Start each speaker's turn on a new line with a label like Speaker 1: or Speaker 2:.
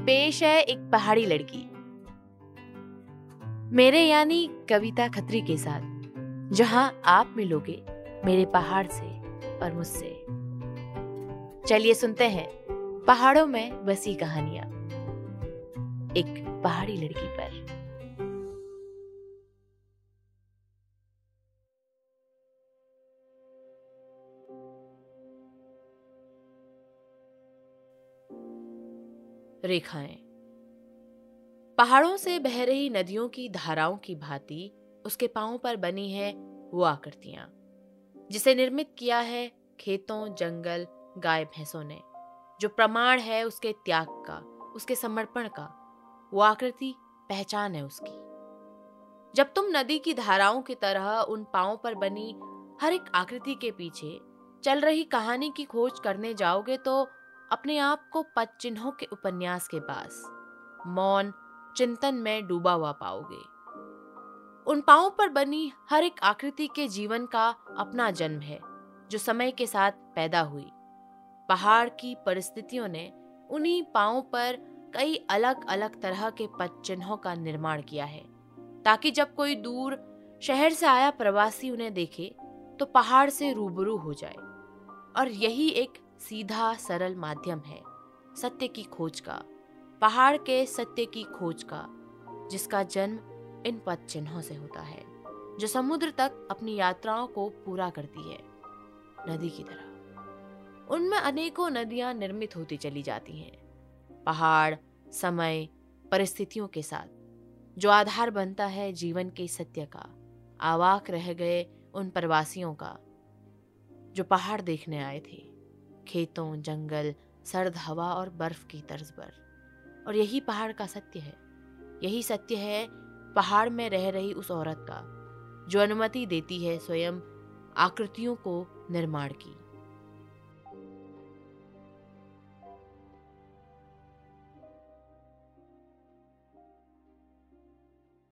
Speaker 1: पेश है एक पहाड़ी लड़की। मेरे यानी कविता खत्री के साथ, जहाँ आप मिलोगे मेरे पहाड़ से और मुझसे। चलिए सुनते हैं पहाड़ों में बसी कहानियाँ, एक पहाड़ी लड़की पर। रेखाएँ। पहाड़ों से बह रही नदियों की धाराओं की भांति उसके पाँव पर बनी है वो आकृतियाँ, जिसे निर्मित किया है खेतों, जंगल, गाय भैंसों ने। जो प्रमाण है उसके त्याग का, उसके समर्पण का, वो आकृति पहचान है उसकी। जब तुम नदी की धाराओं की तरह उन पाँव पर बनी हर एक आकृति के पीछे चल रही कहानी की खोज करने जाओगे तो अपने आप को पद चिन्हों के उपन्यास के पास। मौन चिंतन में डूबा हुआ पाओगे। उन पाओ पर बनी हर एक आकृति के जीवन का अपना जन्म है, जो समय के साथ पैदा हुई। पहाड़ की परिस्थितियों ने उन्हीं पाओ पर कई अलग अलग तरह के पद चिन्हों का निर्माण किया है, ताकि जब कोई दूर शहर से आया प्रवासी उन्हें देखे तो पहाड़ से रूबरू हो जाए। और यही एक सीधा सरल माध्यम है, सत्य की खोज का, पहाड़ के सत्य की खोज का, जिसका जन्म इन पद चिन्हों से होता है, जो समुद्र तक अपनी यात्राओं को पूरा करती है, नदी की तरह। उनमें अनेकों नदियाँ निर्मित होती चली जाती हैं, पहाड़, समय, परिस्थितियों के साथ, जो आधार बनता है जीवन के सत्य का, आवाक रह गए उन प्रवासियों का, जो पहाड़ देखने आए थे। खेतों, जंगल, सर्द हवा और बर्फ़ की तर्ज पर। और यही पहाड़ का सत्य है। यही सत्य है पहाड़ में रह रही उस औरत का, जो अनुमति देती है स्वयं आकृतियों को निर्माण की।